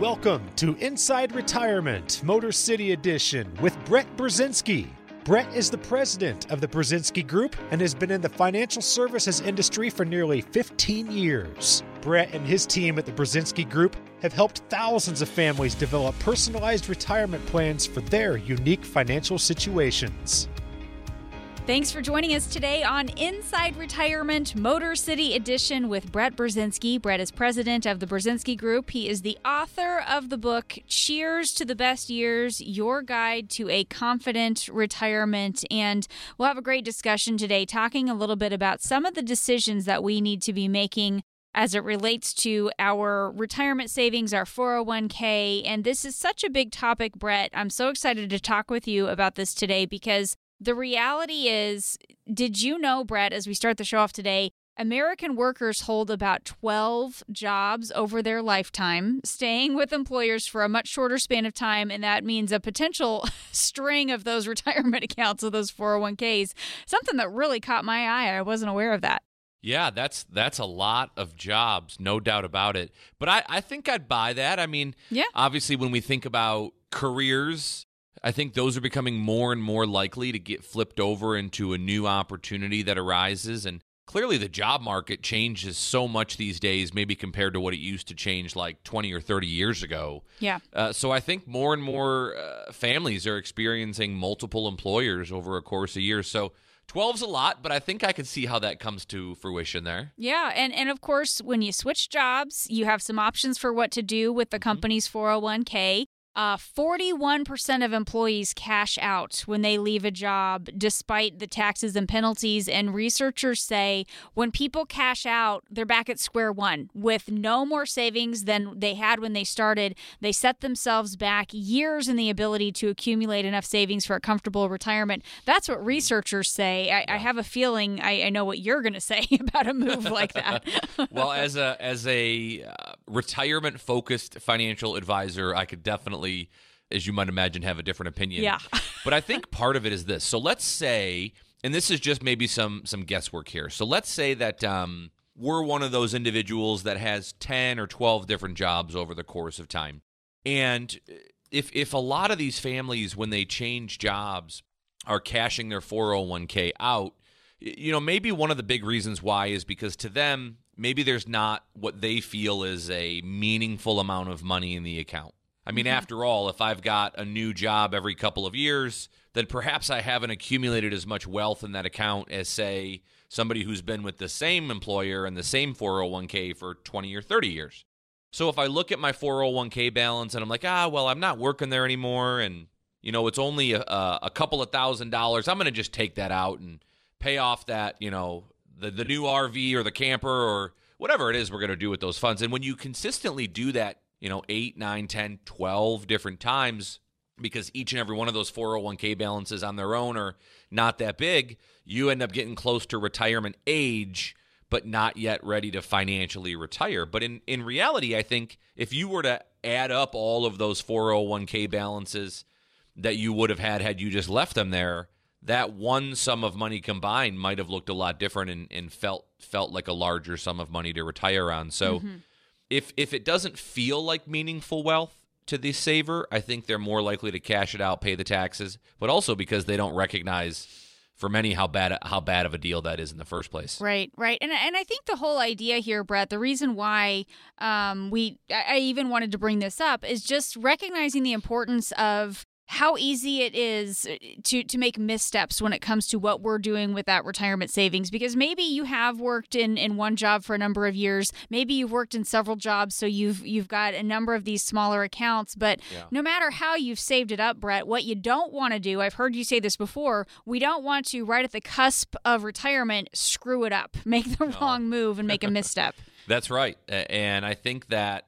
Welcome to Inside Retirement, Motor City Edition with Brett Brzezinski. Brett is the president of the Brzezinski Group and has been in the financial services industry for nearly 15 years. Brett and his team at the Brzezinski Group have helped thousands of families develop personalized retirement plans for their unique financial situations. Thanks for joining us today on Inside Retirement Motor City Edition with Brett Brzezinski. Brett is president of the Brzezinski Group. He is the author of the book Cheers to the Best Years Your Guide to a Confident Retirement. And we'll have a great discussion today talking a little bit about some of the decisions that we need to be making as it relates to our retirement savings, our 401k. And this is such a big topic, Brett. I'm so excited to talk with you about this today because the reality is, did you know, Brett, as we start the show off today, American workers hold about 12 jobs over their lifetime, staying with employers for a much shorter span of time. And that means a potential string of those retirement accounts of those 401ks. Something that really caught my eye. I wasn't aware of that. Yeah, that's that's a lot of jobs, no doubt about it. But I, I think I'd buy that. I mean, yeah. obviously when we think about careers I think those are becoming more and more likely to get flipped over into a new opportunity that arises. And clearly, the job market changes so much these days, maybe compared to what it used to change like 20 or 30 years ago. Yeah. Uh, so I think more and more uh, families are experiencing multiple employers over a course of years. So 12's a lot, but I think I can see how that comes to fruition there. Yeah, and and of course, when you switch jobs, you have some options for what to do with the mm-hmm. company's 401k. Uh, 41% of employees cash out when they leave a job despite the taxes and penalties. And researchers say when people cash out, they're back at square one with no more savings than they had when they started. They set themselves back years in the ability to accumulate enough savings for a comfortable retirement. That's what researchers say. I, I have a feeling I, I know what you're going to say about a move like that. well, as a as a uh, retirement focused financial advisor, I could definitely definitely, as you might imagine, have a different opinion. Yeah. but I think part of it is this. So let's say, and this is just maybe some some guesswork here. So let's say that um, we're one of those individuals that has ten or twelve different jobs over the course of time, and if if a lot of these families when they change jobs are cashing their 401k out you know maybe one of the big reasons why is because to them maybe there's not what they feel is a meaningful amount of money in the account I mean, mm-hmm. after all, if I've got a new job every couple of years, then perhaps I haven't accumulated as much wealth in that account as, say, somebody who's been with the same employer and the same 401k for 20 or 30 years. So if I look at my 401k balance and I'm like, ah, well, I'm not working there anymore, and you know, it's only a, a couple of thousand dollars, I'm going to just take that out and pay off that, you know, the the new RV or the camper or whatever it is we're going to do with those funds. And when you consistently do that you know, 8, 9, 10, 12 different times because each and every one of those 401k balances on their own are not that big, you end up getting close to retirement age but not yet ready to financially retire. But in in reality, I think if you were to add up all of those 401k balances that you would have had had you just left them there, that one sum of money combined might have looked a lot different and, and felt felt like a larger sum of money to retire on. So mm-hmm if if it doesn't feel like meaningful wealth to the saver, I think they're more likely to cash it out, pay the taxes, but also because they don't recognize for many how bad how bad of a deal that is in the first place. Right, right, and and I think the whole idea here, Brett, the reason why um, we I even wanted to bring this up is just recognizing the importance of how easy it is uh, to to make missteps when it comes to what we're doing with that retirement savings because maybe you have worked in in one job for a number of years maybe you've worked in several jobs so you've you've got a number of these smaller accounts but yeah. no matter how you've saved it up Brett what you don't want to do I've heard you say this before we don't want to right at the cusp of retirement screw it up make the no. wrong move and make a misstep that's right and I think that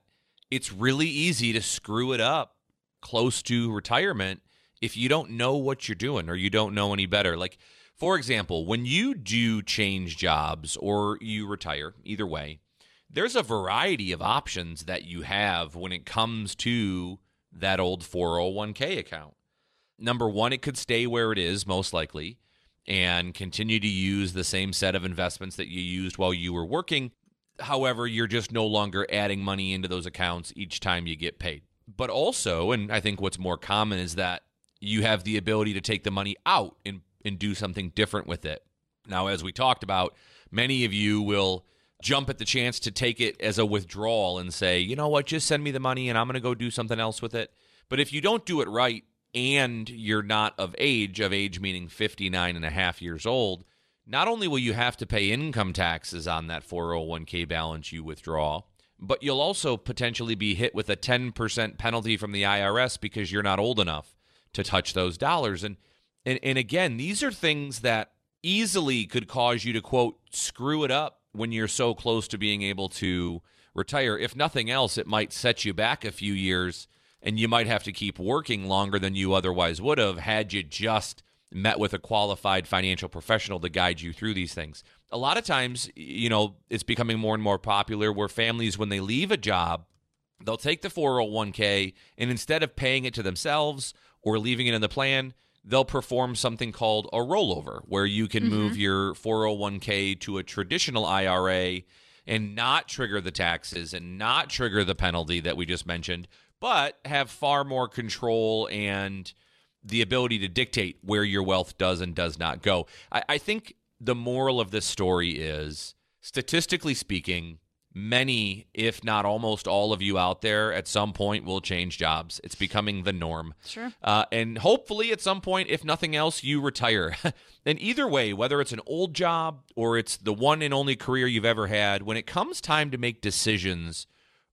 it's really easy to screw it up close to retirement if you don't know what you're doing or you don't know any better. Like, for example, when you do change jobs or you retire, either way, there's a variety of options that you have when it comes to that old 401k account. Number one, it could stay where it is, most likely, and continue to use the same set of investments that you used while you were working. However, you're just no longer adding money into those accounts each time you get paid. But also, and I think what's more common is that you have the ability to take the money out and, and do something different with it. Now, as we talked about, many of you will jump at the chance to take it as a withdrawal and say, you know what, just send me the money and I'm going to go do something else with it. But if you don't do it right and you're not of age, of age meaning 59 and a half years old, not only will you have to pay income taxes on that 401k balance you withdraw, but you'll also potentially be hit with a 10% penalty from the IRS because you're not old enough to touch those dollars. And and, and again, these are things that easily could cause you to quote screw it up when you're so close to being able to retire. If nothing else, it might set you back a few years and you might have to keep working longer than you otherwise would have had you just met with a qualified financial professional to guide you through these things. A lot of times, you know, it's becoming more and more popular where families, when they leave a job, they'll take the 401k and instead of paying it to themselves or leaving it in the plan, they'll perform something called a rollover where you can mm-hmm. move your 401k to a traditional IRA and not trigger the taxes and not trigger the penalty that we just mentioned, but have far more control and the ability to dictate where your wealth does and does not go. I, I think the moral of this story is statistically speaking, many, if not almost all of you out there at some point will change jobs. It's becoming the norm. Sure. Uh, and hopefully at some point, if nothing else, you retire. and either way, whether it's an old job or it's the one and only career you've ever had, when it comes time to make decisions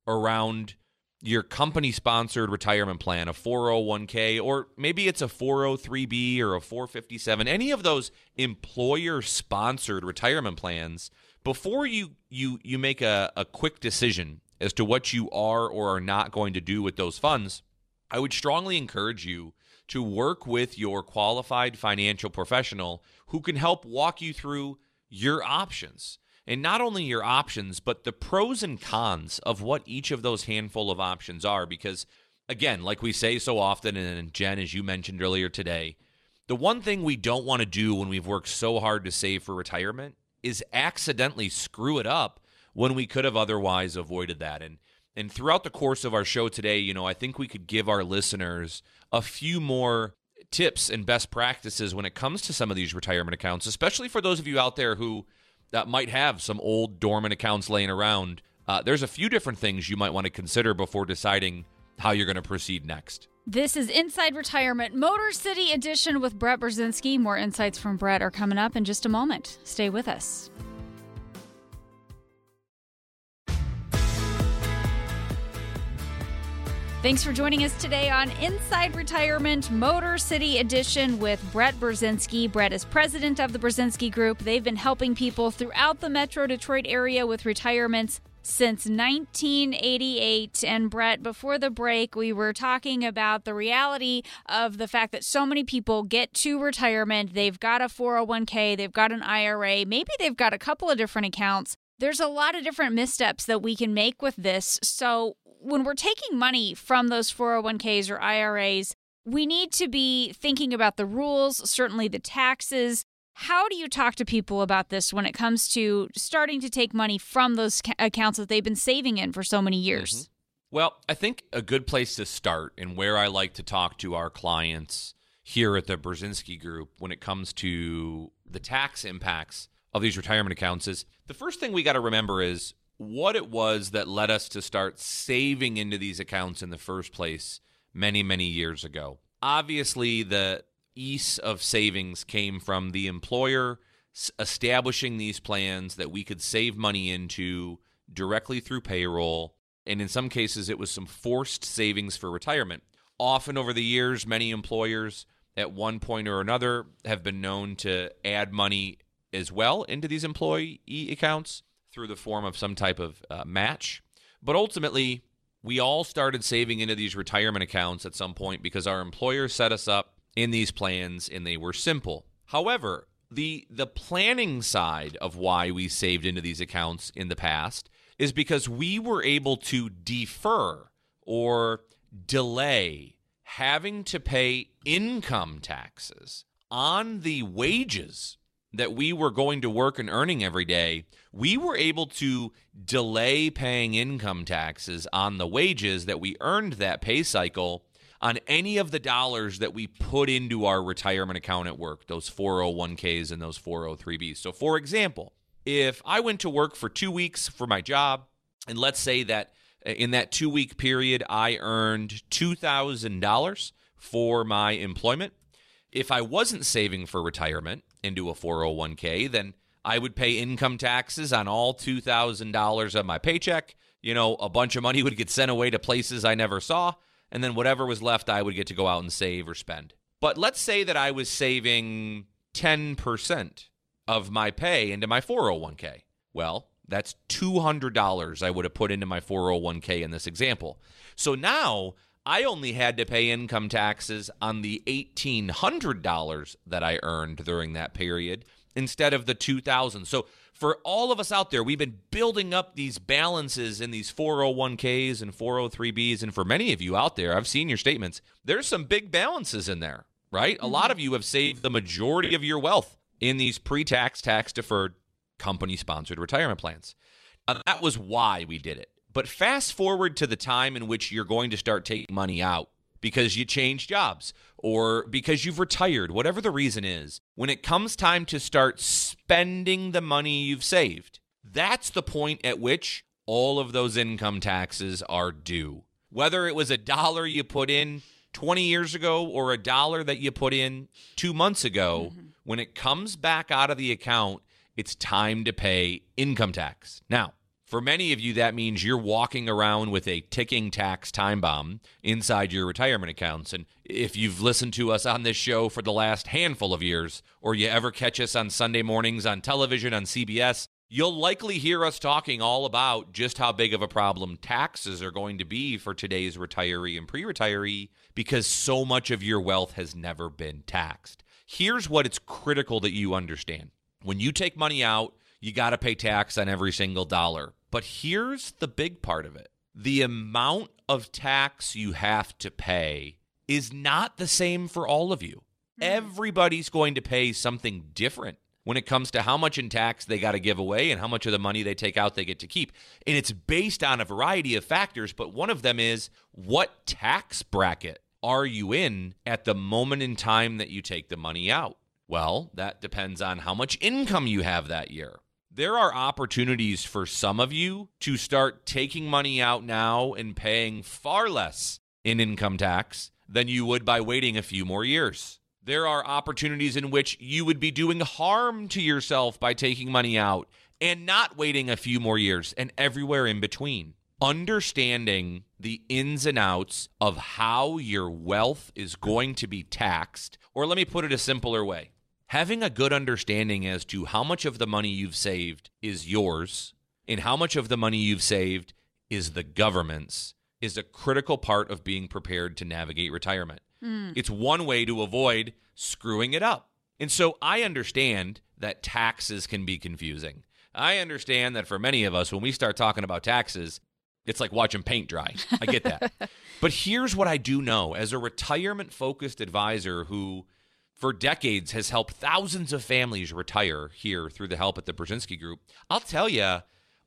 around your company sponsored retirement plan, a 401k, or maybe it's a 403b or a 457, any of those employer sponsored retirement plans, before you you you make a, a quick decision as to what you are or are not going to do with those funds, I would strongly encourage you to work with your qualified financial professional who can help walk you through your options. And not only your options, but the pros and cons of what each of those handful of options are. Because, again, like we say so often, and Jen, as you mentioned earlier today, the one thing we don't want to do when we've worked so hard to save for retirement is accidentally screw it up when we could have otherwise avoided that. And and throughout the course of our show today, you know, I think we could give our listeners a few more tips and best practices when it comes to some of these retirement accounts, especially for those of you out there who that might have some old dormant accounts laying around. Uh, there's a few different things you might want to consider before deciding how you're going to proceed next. This is Inside Retirement Motor City Edition with Brett Brzezinski. More insights from Brett are coming up in just a moment. Stay with us. Thanks for joining us today on Inside Retirement Motor City Edition with Brett Brzezinski. Brett is president of the Brzezinski Group. They've been helping people throughout the Metro Detroit area with retirements since 1988. And Brett, before the break, we were talking about the reality of the fact that so many people get to retirement. They've got a 401k, they've got an IRA, maybe they've got a couple of different accounts. There's a lot of different missteps that we can make with this. So, when we're taking money from those 401ks or IRAs, we need to be thinking about the rules, certainly the taxes, how do you talk to people about this when it comes to starting to take money from those accounts that they've been saving in for so many years? Mm-hmm. Well, I think a good place to start and where I like to talk to our clients here at the Brzezinski Group when it comes to the tax impacts of these retirement accounts is the first thing we got to remember is what it was that led us to start saving into these accounts in the first place many, many years ago. Obviously, the ease of savings came from the employer establishing these plans that we could save money into directly through payroll. And in some cases, it was some forced savings for retirement. Often over the years, many employers at one point or another have been known to add money as well into these employee accounts through the form of some type of uh, match. But ultimately, we all started saving into these retirement accounts at some point because our employers set us up in these plans and they were simple. However, the the planning side of why we saved into these accounts in the past is because we were able to defer or delay having to pay income taxes on the wages that we were going to work and earning every day, we were able to delay paying income taxes on the wages that we earned that pay cycle on any of the dollars that we put into our retirement account at work, those 401ks and those 403bs. So, for example, if I went to work for two weeks for my job, and let's say that uh, in that two week period, I earned $2,000 for my employment. If I wasn't saving for retirement into a 401k, then I would pay income taxes on all $2,000 of my paycheck. You know, a bunch of money would get sent away to places I never saw, and then whatever was left, I would get to go out and save or spend. But let's say that I was saving 10% of my pay into my 401k. Well, that's $200 I would have put into my 401k in this example. So now I only had to pay income taxes on the $1,800 that I earned during that period instead of the 2000 So for all of us out there, we've been building up these balances in these 401ks and 403bs. And for many of you out there, I've seen your statements, there's some big balances in there, right? Mm-hmm. A lot of you have saved the majority of your wealth in these pre tax, tax deferred company sponsored retirement plans. Uh, that was why we did it. But fast forward to the time in which you're going to start taking money out because you changed jobs or because you've retired, whatever the reason is. When it comes time to start spending the money you've saved, that's the point at which all of those income taxes are due. Whether it was a dollar you put in 20 years ago or a dollar that you put in two months ago, mm-hmm. when it comes back out of the account, it's time to pay income tax. Now, for many of you, that means you're walking around with a ticking tax time bomb inside your retirement accounts. And if you've listened to us on this show for the last handful of years, or you ever catch us on Sunday mornings on television on CBS, you'll likely hear us talking all about just how big of a problem taxes are going to be for today's retiree and pre retiree because so much of your wealth has never been taxed. Here's what it's critical that you understand when you take money out, you got to pay tax on every single dollar. But here's the big part of it the amount of tax you have to pay is not the same for all of you. Mm-hmm. Everybody's going to pay something different when it comes to how much in tax they got to give away and how much of the money they take out they get to keep. And it's based on a variety of factors, but one of them is what tax bracket are you in at the moment in time that you take the money out? Well, that depends on how much income you have that year. There are opportunities for some of you to start taking money out now and paying far less in income tax than you would by waiting a few more years. There are opportunities in which you would be doing harm to yourself by taking money out and not waiting a few more years, and everywhere in between. Understanding the ins and outs of how your wealth is going to be taxed, or let me put it a simpler way having a good understanding as to how much of the money you've saved is yours and how much of the money you've saved is the government's is a critical part of being prepared to navigate retirement. Mm. It's one way to avoid screwing it up. And so I understand that taxes can be confusing. I understand that for many of us, when we start talking about taxes, it's like watching paint dry. I get that. but here's what I do know as a retirement focused advisor who for decades has helped thousands of families retire here through the help at the Brzezinski Group. I'll tell you,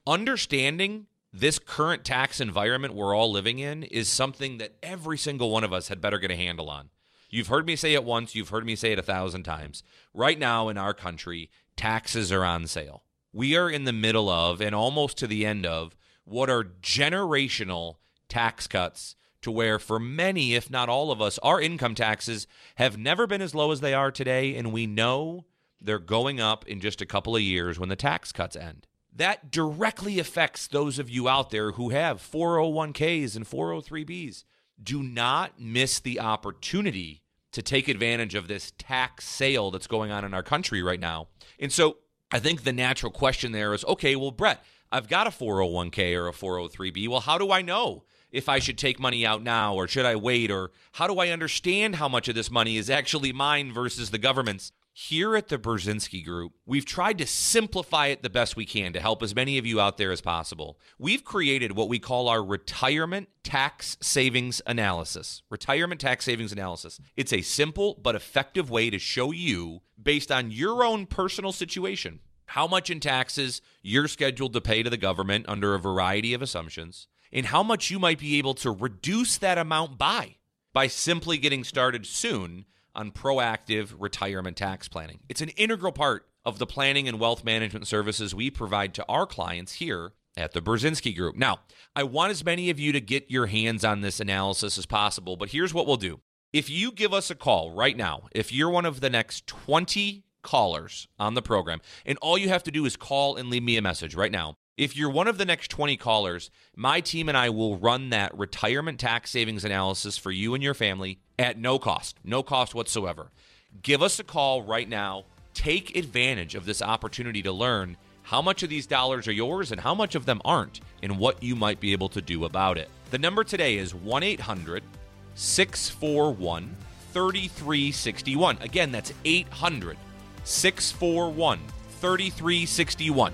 understanding this current tax environment we're all living in is something that every single one of us had better get a handle on. You've heard me say it once, you've heard me say it a thousand times. Right now in our country, taxes are on sale. We are in the middle of and almost to the end of what are generational tax cuts to where, for many, if not all of us, our income taxes have never been as low as they are today, and we know they're going up in just a couple of years when the tax cuts end. That directly affects those of you out there who have 401ks and 403bs. Do not miss the opportunity to take advantage of this tax sale that's going on in our country right now. And so I think the natural question there is okay, well, Brett, I've got a 401k or a 403b. Well, how do I know if I should take money out now or should I wait or how do I understand how much of this money is actually mine versus the government's? Here at the Brzezinski Group, we've tried to simplify it the best we can to help as many of you out there as possible. We've created what we call our retirement tax savings analysis. Retirement tax savings analysis. It's a simple but effective way to show you, based on your own personal situation, how much in taxes you're scheduled to pay to the government under a variety of assumptions, and how much you might be able to reduce that amount by by simply getting started soon on proactive retirement tax planning. It's an integral part of the planning and wealth management services we provide to our clients here at the Brzezinski Group. Now, I want as many of you to get your hands on this analysis as possible, but here's what we'll do. If you give us a call right now, if you're one of the next 20 callers on the program, and all you have to do is call and leave me a message right now. If you're one of the next 20 callers, my team and I will run that retirement tax savings analysis for you and your family at no cost, no cost whatsoever. Give us a call right now. Take advantage of this opportunity to learn how much of these dollars are yours and how much of them aren't, and what you might be able to do about it. The number today is 1 800 641 3361. Again, that's 800 641 3361.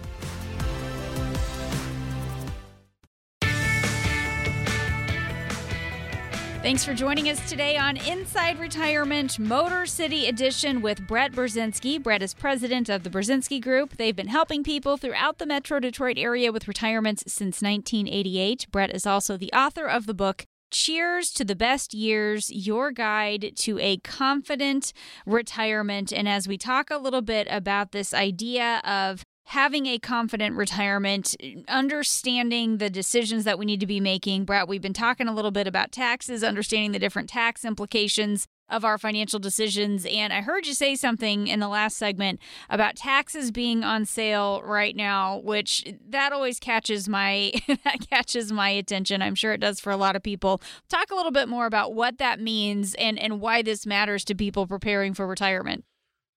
Thanks for joining us today on Inside Retirement Motor City Edition with Brett Brzezinski. Brett is president of the Brzezinski Group. They've been helping people throughout the Metro Detroit area with retirements since 1988. Brett is also the author of the book Cheers to the Best Years, your guide to a confident retirement. And as we talk a little bit about this idea of having a confident retirement, understanding the decisions that we need to be making. Brett, we've been talking a little bit about taxes, understanding the different tax implications of our financial decisions. And I heard you say something in the last segment about taxes being on sale right now, which that always catches my that catches my attention. I'm sure it does for a lot of people. Talk a little bit more about what that means and, and why this matters to people preparing for retirement.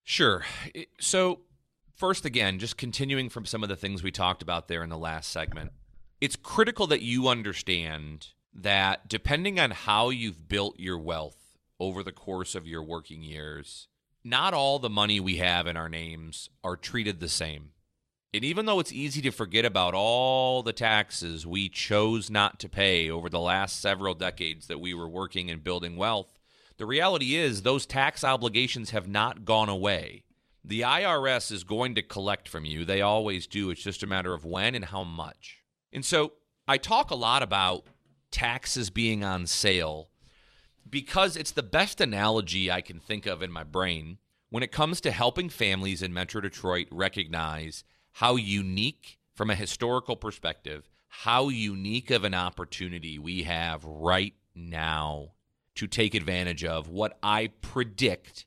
Sure. So First, again, just continuing from some of the things we talked about there in the last segment, it's critical that you understand that depending on how you've built your wealth over the course of your working years, not all the money we have in our names are treated the same. And even though it's easy to forget about all the taxes we chose not to pay over the last several decades that we were working and building wealth, the reality is those tax obligations have not gone away. The IRS is going to collect from you. They always do. It's just a matter of when and how much. And so I talk a lot about taxes being on sale because it's the best analogy I can think of in my brain when it comes to helping families in Metro Detroit recognize how unique, from a historical perspective, how unique of an opportunity we have right now to take advantage of what I predict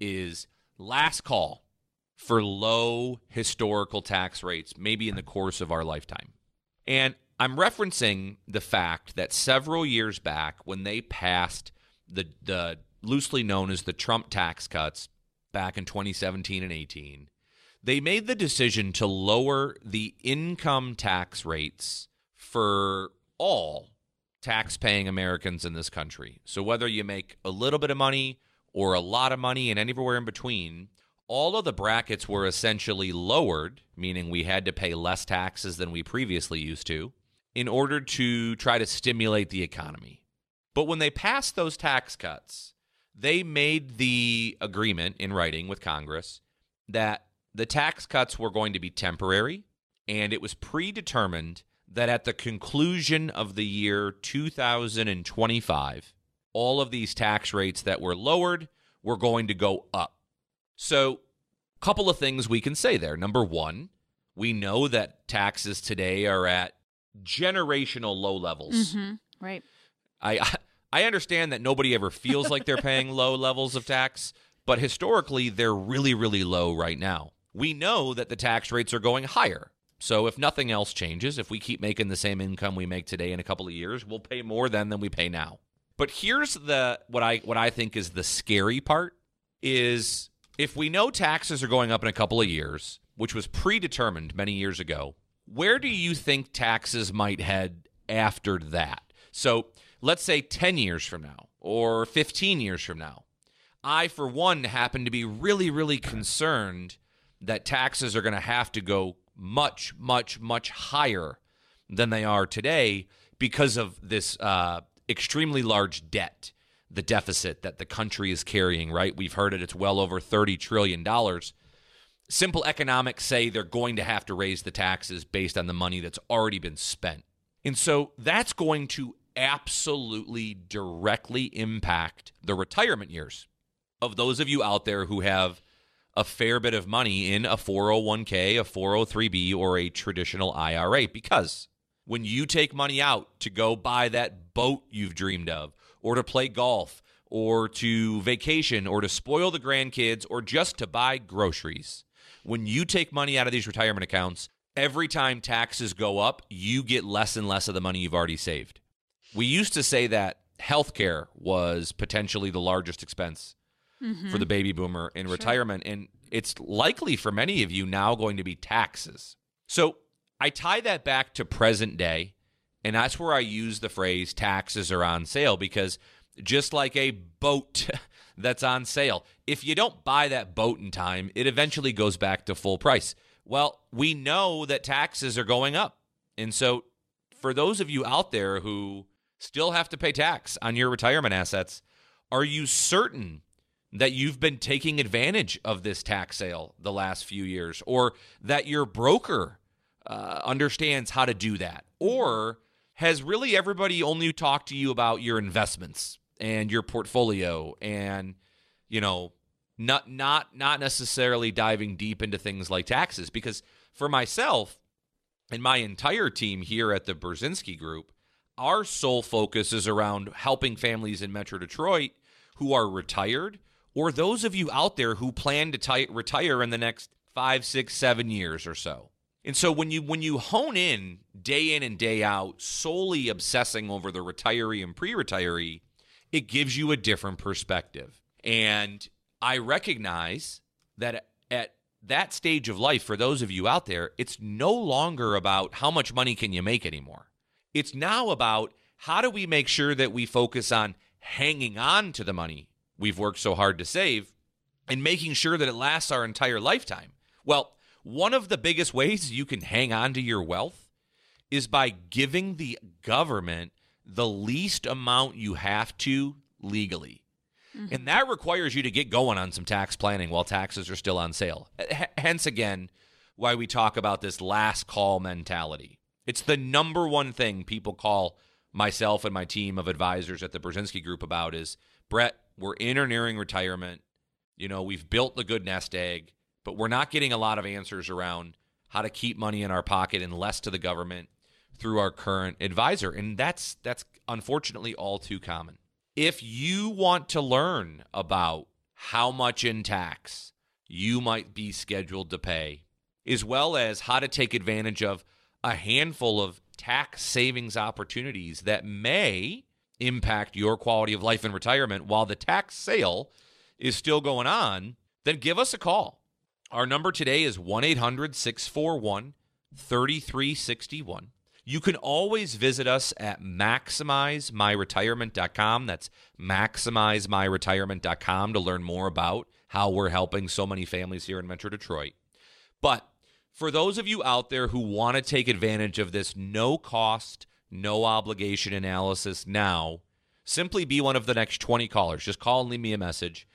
is last call for low historical tax rates, maybe in the course of our lifetime. And I'm referencing the fact that several years back, when they passed the, the loosely known as the Trump tax cuts back in 2017 and 18, they made the decision to lower the income tax rates for all tax paying Americans in this country. So whether you make a little bit of money or a lot of money and anywhere in between, all of the brackets were essentially lowered, meaning we had to pay less taxes than we previously used to, in order to try to stimulate the economy. But when they passed those tax cuts, they made the agreement in writing with Congress that the tax cuts were going to be temporary, and it was predetermined that at the conclusion of the year 2025, all of these tax rates that were lowered were going to go up. So, a couple of things we can say there. Number one, we know that taxes today are at generational low levels. Mm-hmm. Right. I I understand that nobody ever feels like they're paying low levels of tax, but historically they're really really low right now. We know that the tax rates are going higher. So if nothing else changes, if we keep making the same income we make today in a couple of years, we'll pay more then than we pay now. But here's the what I what I think is the scary part is if we know taxes are going up in a couple of years, which was predetermined many years ago, where do you think taxes might head after that? So, let's say 10 years from now or 15 years from now. I, for one, happen to be really, really concerned that taxes are going to have to go much, much, much higher than they are today because of this uh, extremely large debt, the deficit that the country is carrying, right? We've heard it, it's well over $30 trillion. Simple economics say they're going to have to raise the taxes based on the money that's already been spent. And so that's going to absolutely directly impact the retirement years of those of you out there who have a fair bit of money in a 401k, a 403b, or a traditional IRA. Because when you take money out to go buy that boat you've dreamed of, or to play golf, or to vacation, or to spoil the grandkids, or just to buy groceries, when you take money out of these retirement accounts, every time taxes go up, you get less and less of the money you've already saved. We used to say that healthcare was potentially the largest expense mm-hmm. for the baby boomer in sure. retirement. And it's likely for many of you now going to be taxes. So I tie that back to present day. And that's where I use the phrase taxes are on sale because just like a boat that's on sale, if you don't buy that boat in time, it eventually goes back to full price. Well, we know that taxes are going up. And so for those of you out there who still have to pay tax on your retirement assets, are you certain that you've been taking advantage of this tax sale the last few years, or that your broker uh, understands how to do that, or has really everybody only talked to you about your investments and your portfolio and you know not not not necessarily diving deep into things like taxes because for myself and my entire team here at the Brzezinski Group, our sole focus is around helping families in Metro Detroit who are retired or those of you out there who plan to t- retire in the next five, six, seven years or so. And so when you when you hone in day in and day out, solely obsessing over the retiree and pre-retiree, it gives you a different perspective. And I recognize that at that stage of life, for those of you out there, it's no longer about how much money can you make anymore. It's now about how do we make sure that we focus on hanging on to the money we've worked so hard to save and making sure that it lasts our entire lifetime. Well, one of the biggest ways you can hang on to your wealth is by giving the government the least amount you have to legally. Mm-hmm. And that requires you to get going on some tax planning while taxes are still on sale. H- hence, again, why we talk about this last call mentality. It's the number one thing people call myself and my team of advisors at the Brzezinski Group about is Brett, we're in or nearing retirement. You know, we've built the good nest egg, but we're not getting a lot of answers around how to keep money in our pocket and less to the government through our current advisor. And that's that's unfortunately all too common. If you want to learn about how much in tax you might be scheduled to pay, as well as how to take advantage of a handful of tax savings opportunities that may impact your quality of life in retirement while the tax sale is still going on, then give us a call. Our number today is 1 800 641 3361. You can always visit us at maximizemyretirement.com. That's maximizemyretirement.com to learn more about how we're helping so many families here in Metro Detroit. But for those of you out there who want to take advantage of this no cost, no obligation analysis now. Simply be one of the next 20 callers. Just call and leave me a message.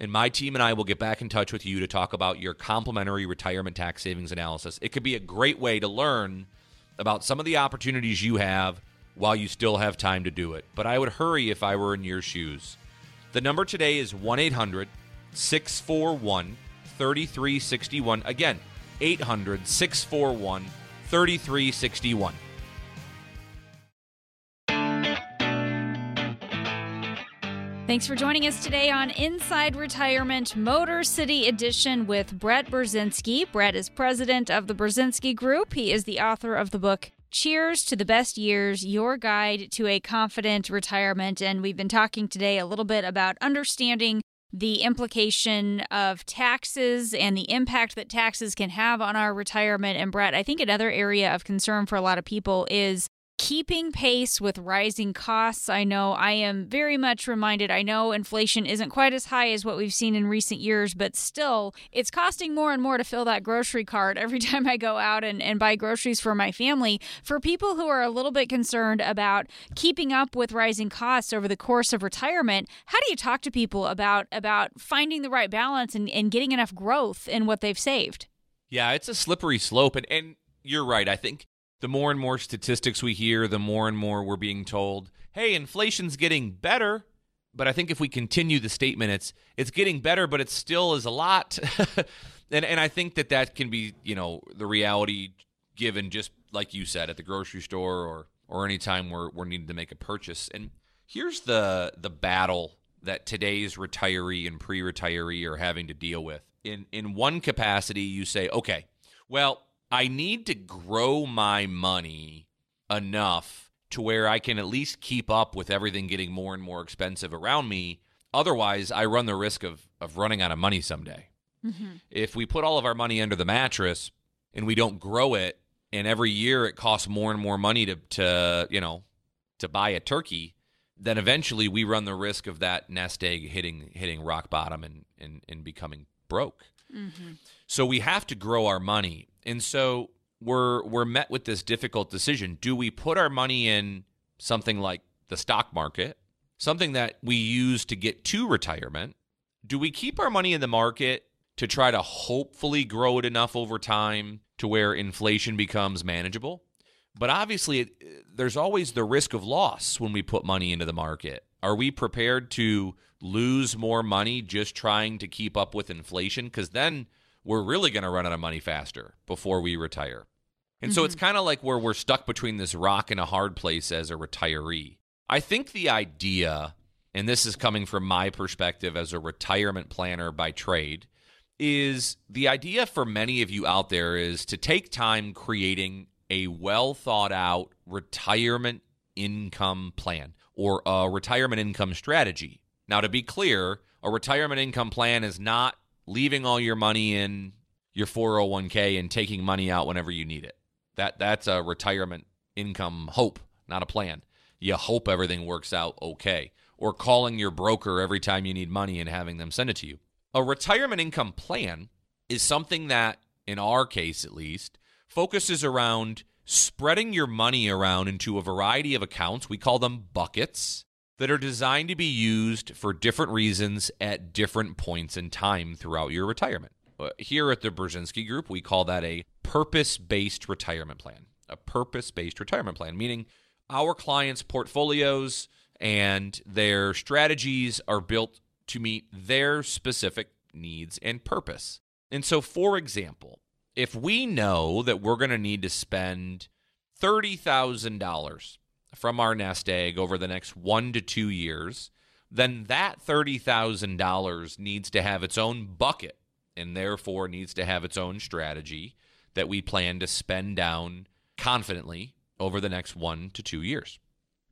And my team and I will get back in touch with you to talk about your complimentary retirement tax savings analysis. It could be a great way to learn about some of the opportunities you have while you still have time to do it. But I would hurry if I were in your shoes. The number today is 1 800 641 3361. Again, 800 641 3361. Thanks for joining us today on Inside Retirement Motor City Edition with Brett Brzezinski. Brett is president of the Brzezinski Group. He is the author of the book Cheers to the Best Years Your Guide to a Confident Retirement. And we've been talking today a little bit about understanding the implication of taxes and the impact that taxes can have on our retirement. And Brett, I think another area of concern for a lot of people is keeping pace with rising costs. I know I am very much reminded. I know inflation isn't quite as high as what we've seen in recent years, but still, it's costing more and more to fill that grocery cart every time I go out and, and buy groceries for my family. For people who are a little bit concerned about keeping up with rising costs over the course of retirement, how do you talk to people about about finding the right balance and, and getting enough growth in what they've saved? Yeah, it's a slippery slope. And, and you're right. I think the more and more statistics we hear, the more and more we're being told, hey, inflation's getting better. But I think if we continue the statement, it's it's getting better, but it still is a lot. and and I think that that can be, you know, the reality given just like you said at the grocery store or or any time we're we're needing to make a purchase. And here's the the battle that today's retiree and pre-retiree are having to deal with. In in one capacity, you say, okay, well, I need to grow my money enough to where I can at least keep up with everything getting more and more expensive around me. Otherwise, I run the risk of, of running out of money someday. Mm-hmm. If we put all of our money under the mattress and we don't grow it, and every year it costs more and more money to, to you know, to buy a turkey, then eventually we run the risk of that nest egg hitting hitting rock bottom and, and, and becoming broke. Mm-hmm. So we have to grow our money. And so we're we're met with this difficult decision. Do we put our money in something like the stock market, something that we use to get to retirement? Do we keep our money in the market to try to hopefully grow it enough over time to where inflation becomes manageable? But obviously, it, there's always the risk of loss when we put money into the market. Are we prepared to lose more money just trying to keep up with inflation? Because then we're really going to run out of money faster before we retire. And mm-hmm. so it's mm-hmm. kind of like where we're stuck between this rock and a hard place as a retiree. I think the idea, and this is coming from my perspective as a retirement planner by trade, is the idea for many of you out there is to take time creating a well thought out retirement income plan or a retirement income strategy. Now, to be clear, a retirement income plan is not leaving all your money in your 401k and taking money out whenever you need it. That that's a retirement income hope, not a plan. You hope everything works out okay. Or calling your broker every time you need money and having them send it to you. A retirement income plan is something that, in our case at least, focuses around spreading your money around into a variety of accounts. We call them buckets that are designed to be used for different reasons at different points in time throughout your retirement. Uh, here at the Brzezinski Group, we call that a purpose based retirement plan. A purpose based retirement plan, meaning our clients' portfolios and their strategies are built to meet their specific needs and purpose. And so, for example, if we know that we're going to need to spend $30,000 from our nest egg over the next one to two years, then that $30,000 needs to have its own bucket and therefore needs to have its own strategy that we plan to spend down confidently over the next one to two years.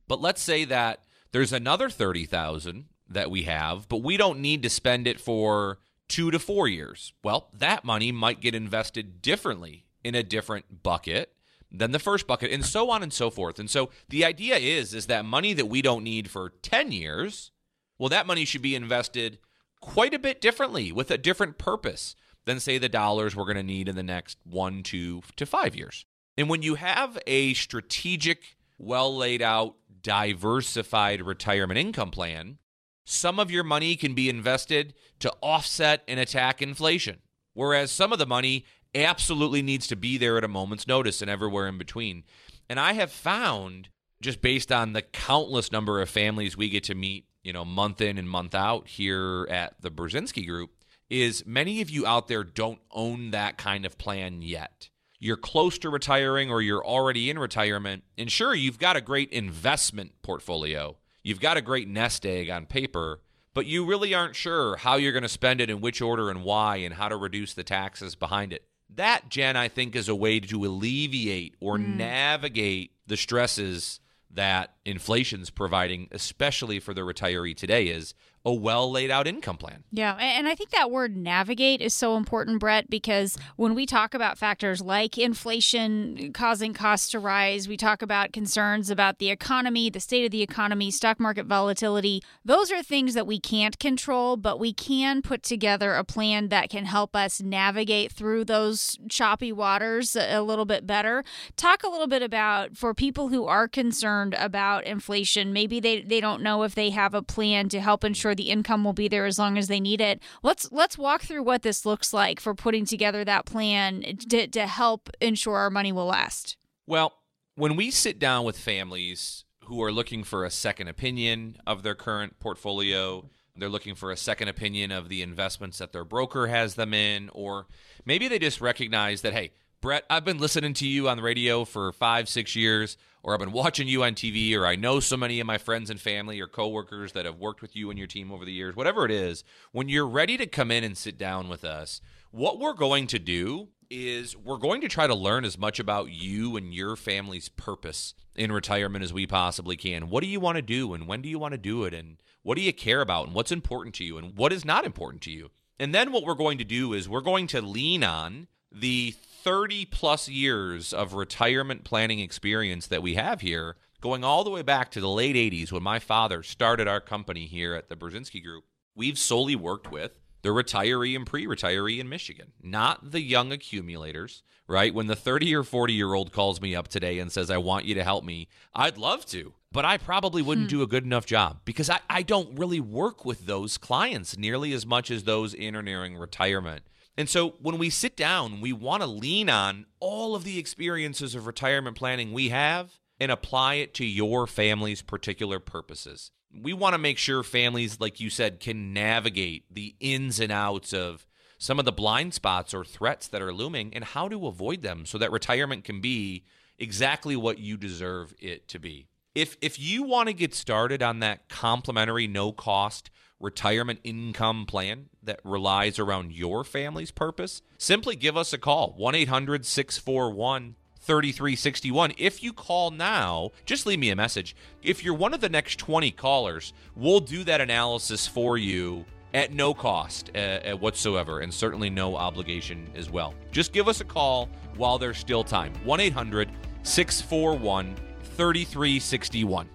But let's say that there's another 30,000 that we have, but we don't need to spend it for two to four years. Well, that money might get invested differently in a different bucket than the first bucket and so on and so forth. And so the idea is is that money that we don't need for 10 years, well that money should be invested quite a bit differently with a different purpose than say the dollars we're going to need in the next 1 2 to 5 years. And when you have a strategic, well laid out, diversified retirement income plan, some of your money can be invested to offset and attack inflation, whereas some of the money absolutely needs to be there at a moment's notice and everywhere in between. And I have found, just based on the countless number of families we get to meet, you know, month in and month out here at the Brzezinski Group, is many of you out there don't own that kind of plan yet. You're close to retiring or you're already in retirement. And sure, you've got a great investment portfolio. You've got a great nest egg on paper, but you really aren't sure how you're going to spend it in which order and why and how to reduce the taxes behind it. That, Jen, I think is a way to alleviate or mm. navigate the stresses that inflation's providing, especially for the retiree today, is a well laid out income plan. Yeah, and I think that word navigate is so important, Brett, because when we talk about factors like inflation causing costs to rise, we talk about concerns about the economy, the state of the economy, stock market volatility. Those are things that we can't control, but we can put together a plan that can help us navigate through those choppy waters a little bit better. Talk a little bit about for people who are concerned about inflation, maybe they, they don't know if they have a plan to help ensure sure the income will be there as long as they need it. Let's let's walk through what this looks like for putting together that plan to, to help ensure our money will last. Well, when we sit down with families who are looking for a second opinion of their current portfolio, they're looking for a second opinion of the investments that their broker has them in, or maybe they just recognize that, hey, Brett, I've been listening to you on the radio for five, six years, or I've been watching you on TV, or I know so many of my friends and family or coworkers that have worked with you and your team over the years, whatever it is, when you're ready to come in and sit down with us, what we're going to do is we're going to try to learn as much about you and your family's purpose in retirement as we possibly can. What do you want to do, and when do you want to do it, and what do you care about, and what's important to you, and what is not important to you? And then what we're going to do is we're going to lean on the 30 plus years of retirement planning experience that we have here, going all the way back to the late 80s when my father started our company here at the Brzezinski Group, we've solely worked with the retiree and pre retiree in Michigan, not the young accumulators, right? When the 30 or 40 year old calls me up today and says, I want you to help me, I'd love to, but I probably wouldn't hmm. do a good enough job because I, I don't really work with those clients nearly as much as those in or nearing retirement. And so when we sit down, we want to lean on all of the experiences of retirement planning we have and apply it to your family's particular purposes. We want to make sure families, like you said, can navigate the ins and outs of some of the blind spots or threats that are looming and how to avoid them so that retirement can be exactly what you deserve it to be. If if you want to get started on that complimentary no cost retirement income plan that relies around your family's purpose, simply give us a call 1 800 641 3361. If you call now, just leave me a message. If you're one of the next 20 callers, we'll do that analysis for you at no cost uh, whatsoever and certainly no obligation as well. Just give us a call while there's still time. 1 800 641 3361.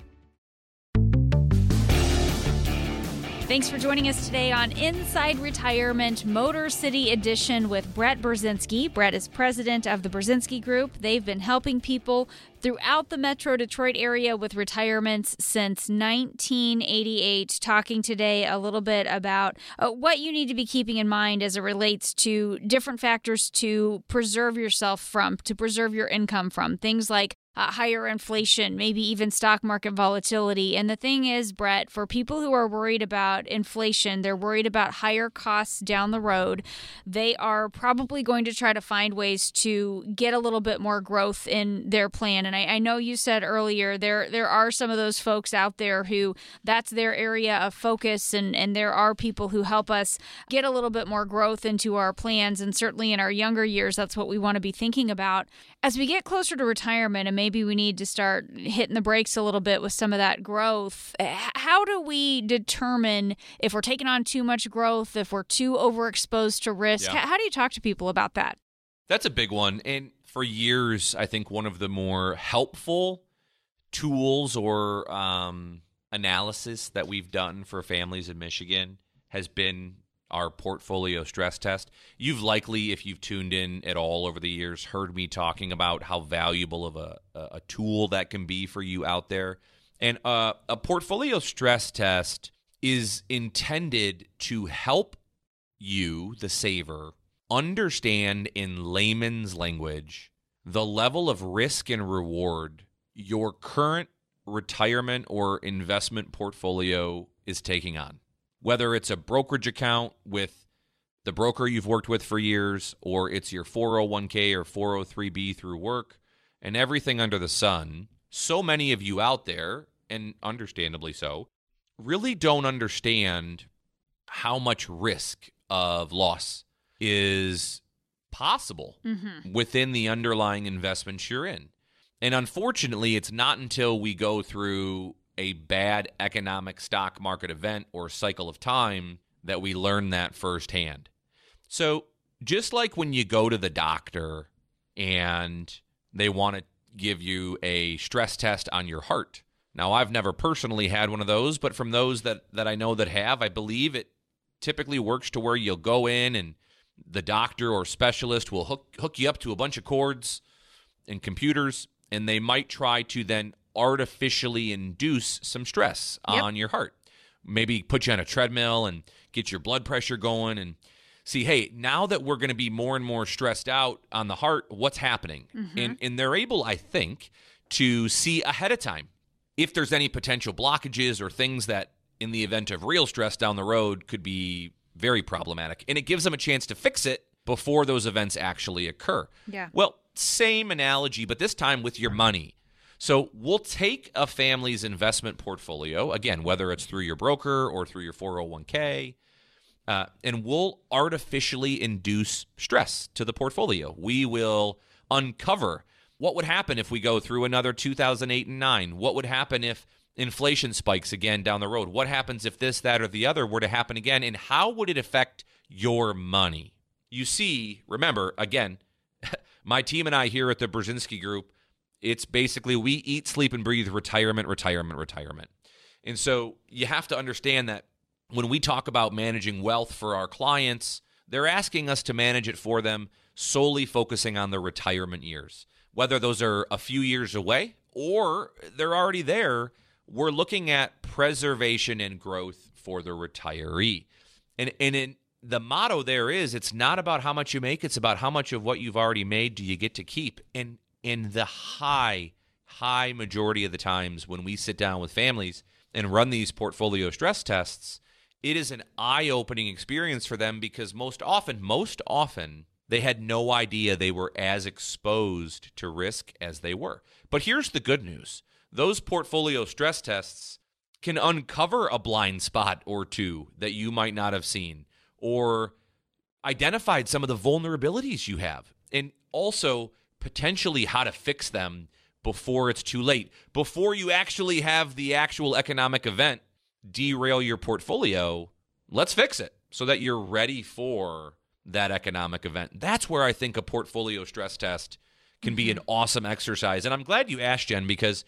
Thanks for joining us today on Inside Retirement Motor City Edition with Brett Brzezinski. Brett is president of the Brzezinski Group. They've been helping people throughout the Metro Detroit area with retirements since 1988. Talking today a little bit about uh, what you need to be keeping in mind as it relates to different factors to preserve yourself from, to preserve your income from. Things like uh, higher inflation, maybe even stock market volatility. And the thing is, Brett, for people who are worried about inflation, they're worried about higher costs down the road. They are probably going to try to find ways to get a little bit more growth in their plan. And I, I know you said earlier there there are some of those folks out there who that's their area of focus, and and there are people who help us get a little bit more growth into our plans. And certainly in our younger years, that's what we want to be thinking about as we get closer to retirement and maybe we need to start hitting the brakes a little bit with some of that growth. How do we determine if we're taking on too much growth, if we're too overexposed to risk? Yeah. How do you talk to people about that? That's a big one. And for years, I think one of the more helpful tools or um, analysis that we've done for families in Michigan has been our portfolio stress test. You've likely, if you've tuned in at all over the years, heard me talking about how valuable of a, a tool that can be for you out there. And uh, a portfolio stress test is intended to help you, the saver, understand in layman's language the level of risk and reward your current retirement or investment portfolio is taking on whether it's a brokerage account with the broker you've worked with for years, or it's your 401k or 403b through work, and everything under the sun, so many of you out there, and understandably so, really don't understand how much risk of loss is possible mm-hmm. within the underlying investments you're in. And unfortunately, it's not until we go through a bad economic stock market event or cycle of time that we learn that firsthand. So, just like when you go to the doctor and they want to give you a stress test on your heart. Now, I've never personally had one of those, but from those that, that I know that have, I believe it typically works to where you'll go in and the doctor or specialist will hook, hook you up to a bunch of cords and computers, and they might try to then artificially induce some stress yep. on your heart. Maybe put you on a treadmill and get your blood pressure going and see, hey, now that we're going to be more and more stressed out on the heart, what's happening? Mm-hmm. And, and they're able, I think, to see ahead of time if there's any potential blockages or things that, in the event of real stress down the road, could be very problematic. And it gives them a chance to fix it before those events actually occur. Yeah. Well, same analogy, but this time with your money. So we'll take a family's investment portfolio, again, whether it's through your broker or through your 401k, uh, and we'll artificially induce stress to the portfolio. We will uncover what would happen if we go through another 2008 and 9. What would happen if inflation spikes again down the road? What happens if this, that, or the other were to happen again? And how would it affect your money? You see, remember, again, my team and I here at the Brzezinski Group, it's basically we eat, sleep, and breathe retirement, retirement, retirement. And so you have to understand that when we talk about managing wealth for our clients, they're asking us to manage it for them, solely focusing on the retirement years. Whether those are a few years away or they're already there, we're looking at preservation and growth for the retiree. And, and in, the motto there is it's not about how much you make, it's about how much of what you've already made do you get to keep. And in the high, high majority of the times when we sit down with families and run these portfolio stress tests, it is an eye opening experience for them because most often, most often, they had no idea they were as exposed to risk as they were. But here's the good news those portfolio stress tests can uncover a blind spot or two that you might not have seen or identified some of the vulnerabilities you have and also potentially how to fix them before it's too late, before you actually have the actual economic event derail your portfolio. Let's fix it so that you're ready for that economic event. That's where I think a portfolio stress test can be an mm-hmm. awesome exercise. And I'm glad you asked, Jen, because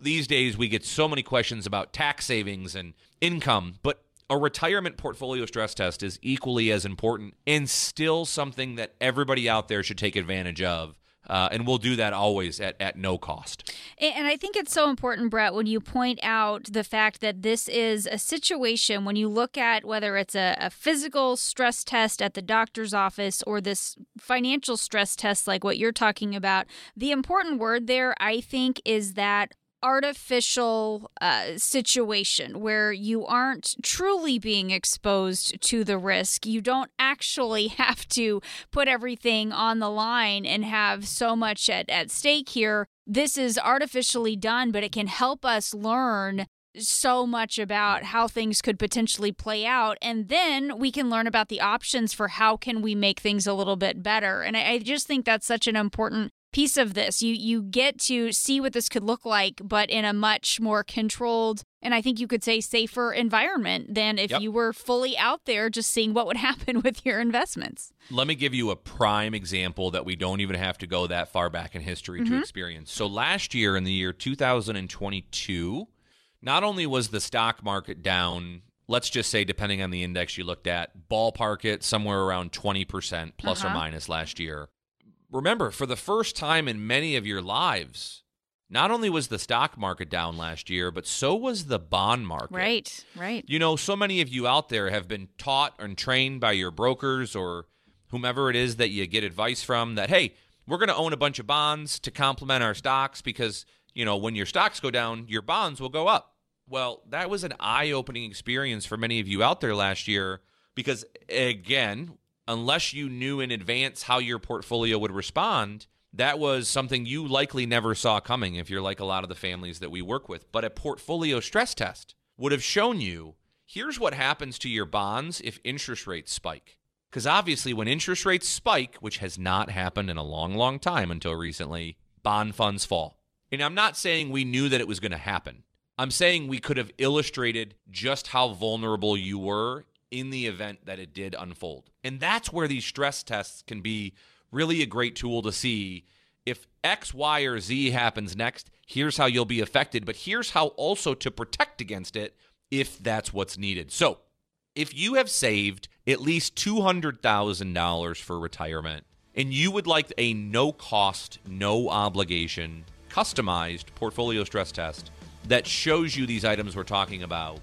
these days we get so many questions about tax savings and income, but a retirement portfolio stress test is equally as important and still something that everybody out there should take advantage of. Uh, and we'll do that always at, at no cost. And I think it's so important, Brett, when you point out the fact that this is a situation when you look at whether it's a, a physical stress test at the doctor's office or this financial stress test like what you're talking about. The important word there, I think, is that artificial uh, situation where you aren't truly being exposed to the risk. You don't actually have to put everything on the line and have so much at, at stake here. This is artificially done, but it can help us learn so much about how things could potentially play out and then we can learn about the options for how can we make things a little bit better and I, I just think that's such an important piece of this. You you get to see what this could look like, but in a much more controlled and I think you could say safer environment than if yep. you were fully out there just seeing what would happen with your investments. Let me give you a prime example that we don't even have to go that far back in history mm-hmm. to experience. So last year in the year 2022, not only was the stock market down let's just say depending on the index you looked at ballpark it somewhere around 20% plus uh-huh. or minus last year remember, for the first time in many of your lives, not only was the stock market down last year, but so was the bond market. Right, right. You know, so many of you out there have been taught and trained by your brokers or whomever it is that you get advice from that, hey, we're going to own a bunch of bonds to complement our stocks because, you know, when your stocks go down, your bonds will go up. Well, that was an eye opening experience for many of you out there last year because, again, unless you knew in advance how your portfolio would respond, that was something you likely never saw coming if you're like a lot of the families that we work with. But a portfolio stress test would have shown you here's what happens to your bonds if interest rates spike. Because obviously, when interest rates spike, which has not happened in a long, long time until recently, bond funds fall. And I'm not saying we knew that it was going to happen. I'm saying we could have illustrated just how vulnerable you were in the event that it did unfold. And that's where these stress tests can be really a great tool to see if X, Y, or Z happens next, here's how you'll be affected, but here's how also to protect against it if that's what's needed. So, if you have saved at least $200,000 for retirement and you would like a no cost, no obligation, customized portfolio stress test that shows you these items we're talking about,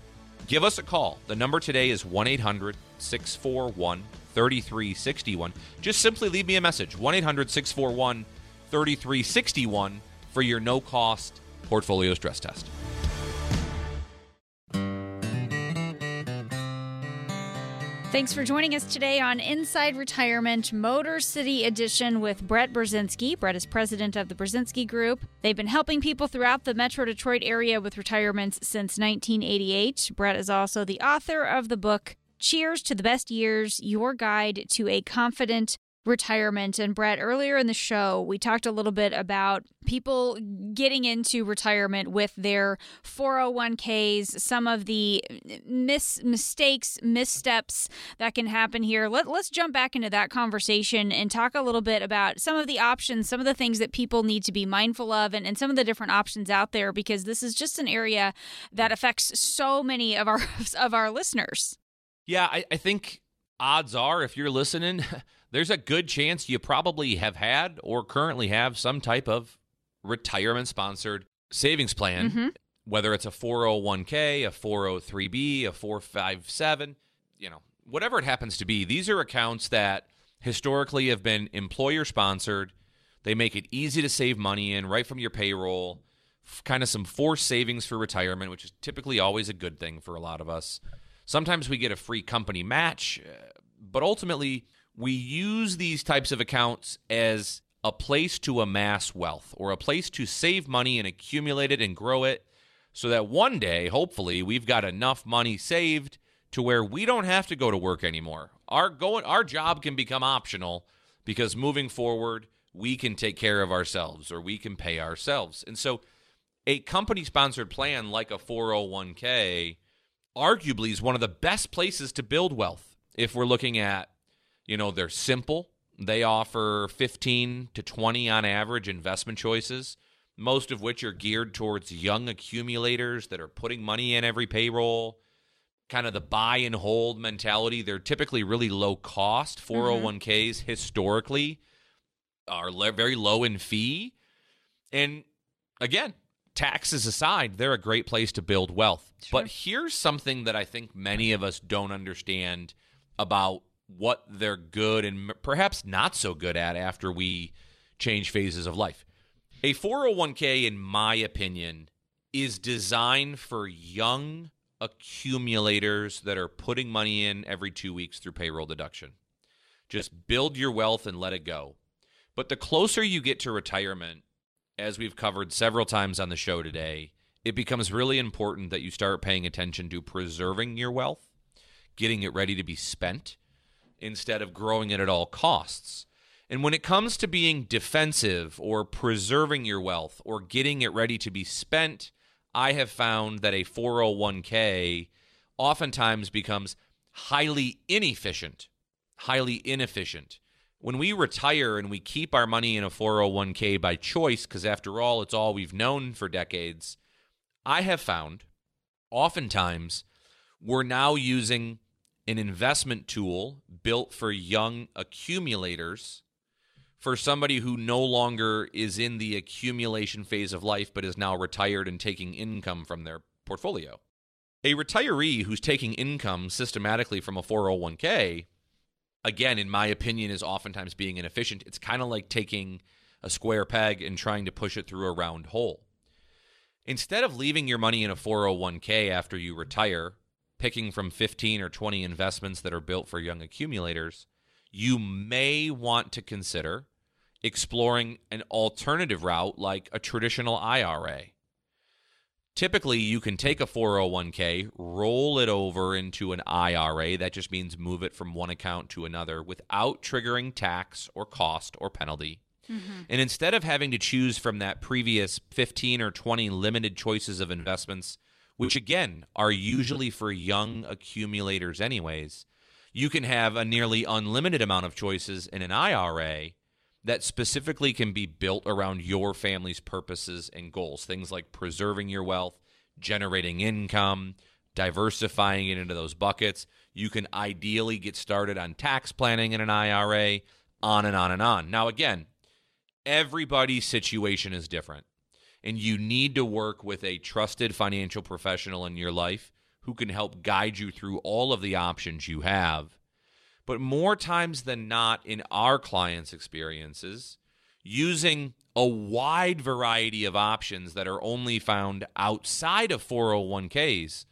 give us a call. The number today is 1 800 641 3361. Just simply leave me a message 1 800 641 3361 for your no cost portfolio stress test. Thanks for joining us today on Inside Retirement Motor City Edition with Brett Brzezinski. Brett is president of the Brzezinski Group. They've been helping people throughout the Metro Detroit area with retirements since 1988. Brett is also the author of the book Cheers to the Best Years Your Guide to a Confident retirement. And Brett, earlier in the show, we talked a little bit about people getting into retirement with their 401ks, some of the mis- mistakes, missteps that can happen here. Let, let's jump back into that conversation and talk a little bit about some of the options, some of the things that people need to be mindful of, and, and some of the different options out there, because this is just an area that affects so many of our of our listeners. Yeah, I, I think odds are, if you're listening, there's a good chance you probably have had or currently have some type of retirement sponsored savings plan, mm-hmm. whether it's a 401k, a 403b, a 457, you know, whatever it happens to be. These are accounts that historically have been employer sponsored. They make it easy to save money in right from your payroll, kind of some forced savings for retirement, which is typically always a good thing for a lot of us. Sometimes we get a free company match, uh, but ultimately, we use these types of accounts as a place to amass wealth or a place to save money and accumulate it and grow it so that one day, hopefully, we've got enough money saved to where we don't have to go to work anymore. Our going our job can become optional because moving forward, we can take care of ourselves or we can pay ourselves. And so a company sponsored plan like a 401k arguably is one of the best places to build wealth if we're looking at, you know, they're simple. They offer 15 to 20 on average investment choices, most of which are geared towards young accumulators that are putting money in every payroll. Kind of the buy and hold mentality. They're typically really low cost. 401ks mm-hmm. historically are le- very low in fee. And again, taxes aside, they're a great place to build wealth. Sure. But here's something that I think many of us don't understand about what they're good and perhaps not so good at after we change phases of life. A 401k, in my opinion, is designed for young accumulators that are putting money in every two weeks through payroll deduction. Just build your wealth and let it go. But the closer you get to retirement, as we've covered several times on the show today, it becomes really important that you start paying attention to preserving your wealth, getting it ready to be spent, instead of growing it at all costs. And when it comes to being defensive or preserving your wealth or getting it ready to be spent, I have found that a 401k oftentimes becomes highly inefficient. Highly inefficient when we retire and we keep our money in a 401k by choice, because after all, it's all we've known for decades, I have found oftentimes we're now using an investment tool built for young accumulators for somebody who no longer is in the accumulation phase of life but is now retired and taking income from their portfolio. A retiree who's taking income systematically from a 401k again, in my opinion, is oftentimes being inefficient. It's kind of like taking a square peg and trying to push it through a round hole. Instead of leaving your money in a 401k after you retire, picking from 15 or 20 investments that are built for young accumulators, you may want to consider exploring an alternative route like a traditional IRA. Typically, you can take a 401k, roll it over into an IRA. That just means move it from one account to another without triggering tax or cost or penalty. Mm-hmm. And instead of having to choose from that previous 15 or 20 limited choices of investments which again are usually for young accumulators, anyways, you can have a nearly unlimited amount of choices in an IRA that specifically can be built around your family's purposes and goals. Things like preserving your wealth, generating income, diversifying it into those buckets. You can ideally get started on tax planning in an IRA, on and on and on. Now, again, everybody's situation is different, and you need to work with a trusted financial professional in your life who can help guide you through all of the options you have. But more times than not, in our clients' experiences, using a wide variety of options that are only found outside of 401ks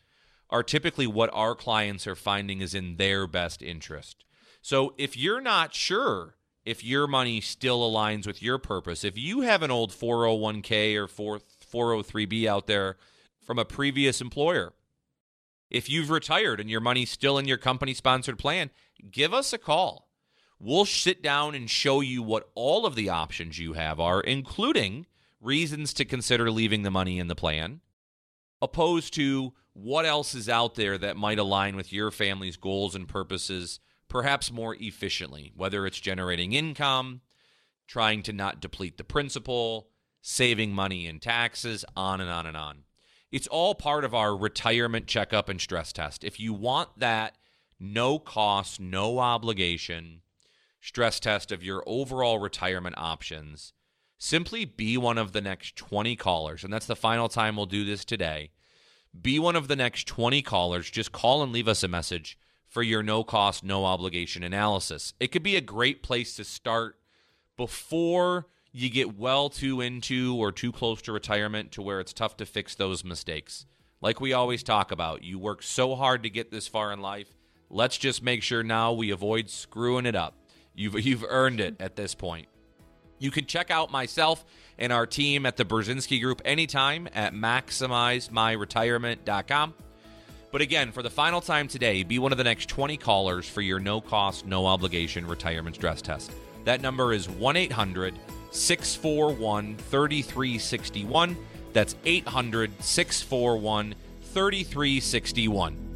are typically what our clients are finding is in their best interest. So if you're not sure if your money still aligns with your purpose, if you have an old 401k or 403b out there from a previous employer, if you've retired and your money's still in your company sponsored plan, give us a call. We'll sit down and show you what all of the options you have are, including reasons to consider leaving the money in the plan, opposed to what else is out there that might align with your family's goals and purposes, perhaps more efficiently, whether it's generating income, trying to not deplete the principal, saving money in taxes, on and on and on. It's all part of our retirement checkup and stress test. If you want that no cost, no obligation stress test of your overall retirement options, simply be one of the next 20 callers. And that's the final time we'll do this today. Be one of the next 20 callers. Just call and leave us a message for your no cost, no obligation analysis. It could be a great place to start before you get well too into or too close to retirement to where it's tough to fix those mistakes. Like we always talk about, you work so hard to get this far in life. Let's just make sure now we avoid screwing it up. You've, you've earned it at this point. You can check out myself and our team at the Brzezinski Group anytime at maximizemyretirement.com. But again, for the final time today, be one of the next 20 callers for your no cost, no obligation retirement stress test. That number is 1 800 641 3361. That's 800 641 3361.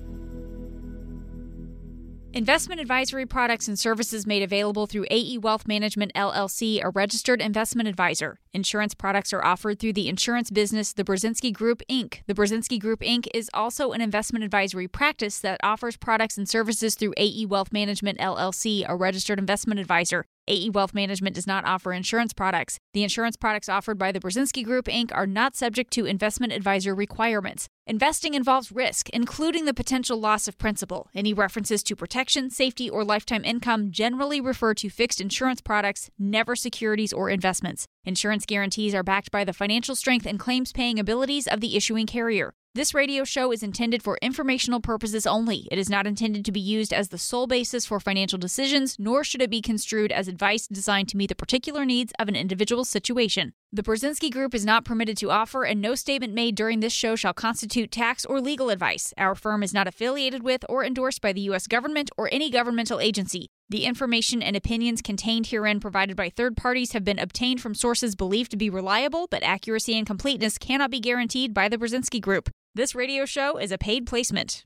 Investment advisory products and services made available through AE Wealth Management LLC, a registered investment advisor. Insurance products are offered through the insurance business The Brzezinski Group, Inc. The Brzezinski Group, Inc. is also an investment advisory practice that offers products and services through AE Wealth Management LLC, a registered investment advisor. AE Wealth Management does not offer insurance products. The insurance products offered by the Brzezinski Group, Inc. are not subject to investment advisor requirements. Investing involves risk, including the potential loss of principal. Any references to protection, safety, or lifetime income generally refer to fixed insurance products, never securities or investments. Insurance guarantees are backed by the financial strength and claims paying abilities of the issuing carrier. This radio show is intended for informational purposes only. It is not intended to be used as the sole basis for financial decisions, nor should it be construed as advice designed to meet the particular needs of an individual situation. The Brzezinski Group is not permitted to offer, and no statement made during this show shall constitute tax or legal advice. Our firm is not affiliated with or endorsed by the U.S. government or any governmental agency. The information and opinions contained herein provided by third parties have been obtained from sources believed to be reliable, but accuracy and completeness cannot be guaranteed by the Brzezinski Group. This radio show is a paid placement.